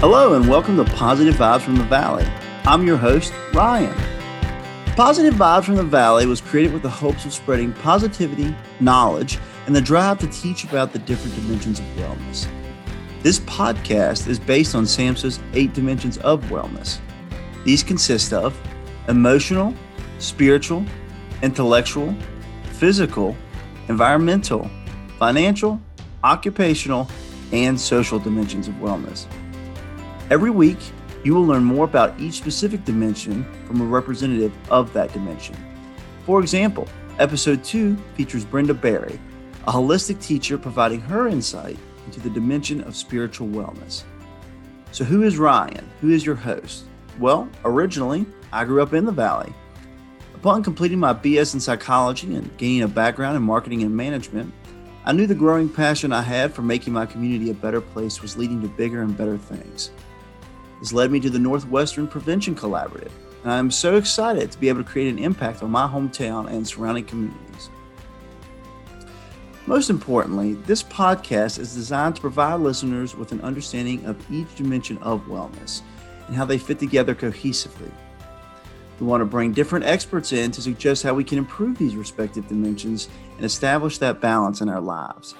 Hello, and welcome to Positive Vibes from the Valley. I'm your host, Ryan. Positive Vibes from the Valley was created with the hopes of spreading positivity, knowledge, and the drive to teach about the different dimensions of wellness. This podcast is based on SAMHSA's eight dimensions of wellness. These consist of emotional, spiritual, intellectual, physical, environmental, financial, occupational, and social dimensions of wellness. Every week, you will learn more about each specific dimension from a representative of that dimension. For example, episode 2 features Brenda Berry, a holistic teacher providing her insight into the dimension of spiritual wellness. So, who is Ryan? Who is your host? Well, originally, I grew up in the Valley. Upon completing my BS in psychology and gaining a background in marketing and management, I knew the growing passion I had for making my community a better place was leading to bigger and better things. This led me to the Northwestern Prevention Collaborative, and I am so excited to be able to create an impact on my hometown and surrounding communities. Most importantly, this podcast is designed to provide listeners with an understanding of each dimension of wellness and how they fit together cohesively. We want to bring different experts in to suggest how we can improve these respective dimensions and establish that balance in our lives.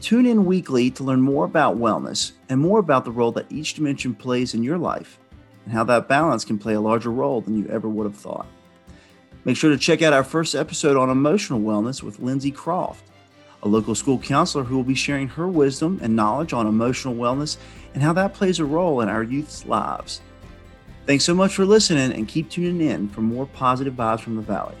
Tune in weekly to learn more about wellness and more about the role that each dimension plays in your life and how that balance can play a larger role than you ever would have thought. Make sure to check out our first episode on emotional wellness with Lindsay Croft, a local school counselor who will be sharing her wisdom and knowledge on emotional wellness and how that plays a role in our youth's lives. Thanks so much for listening and keep tuning in for more positive vibes from the Valley.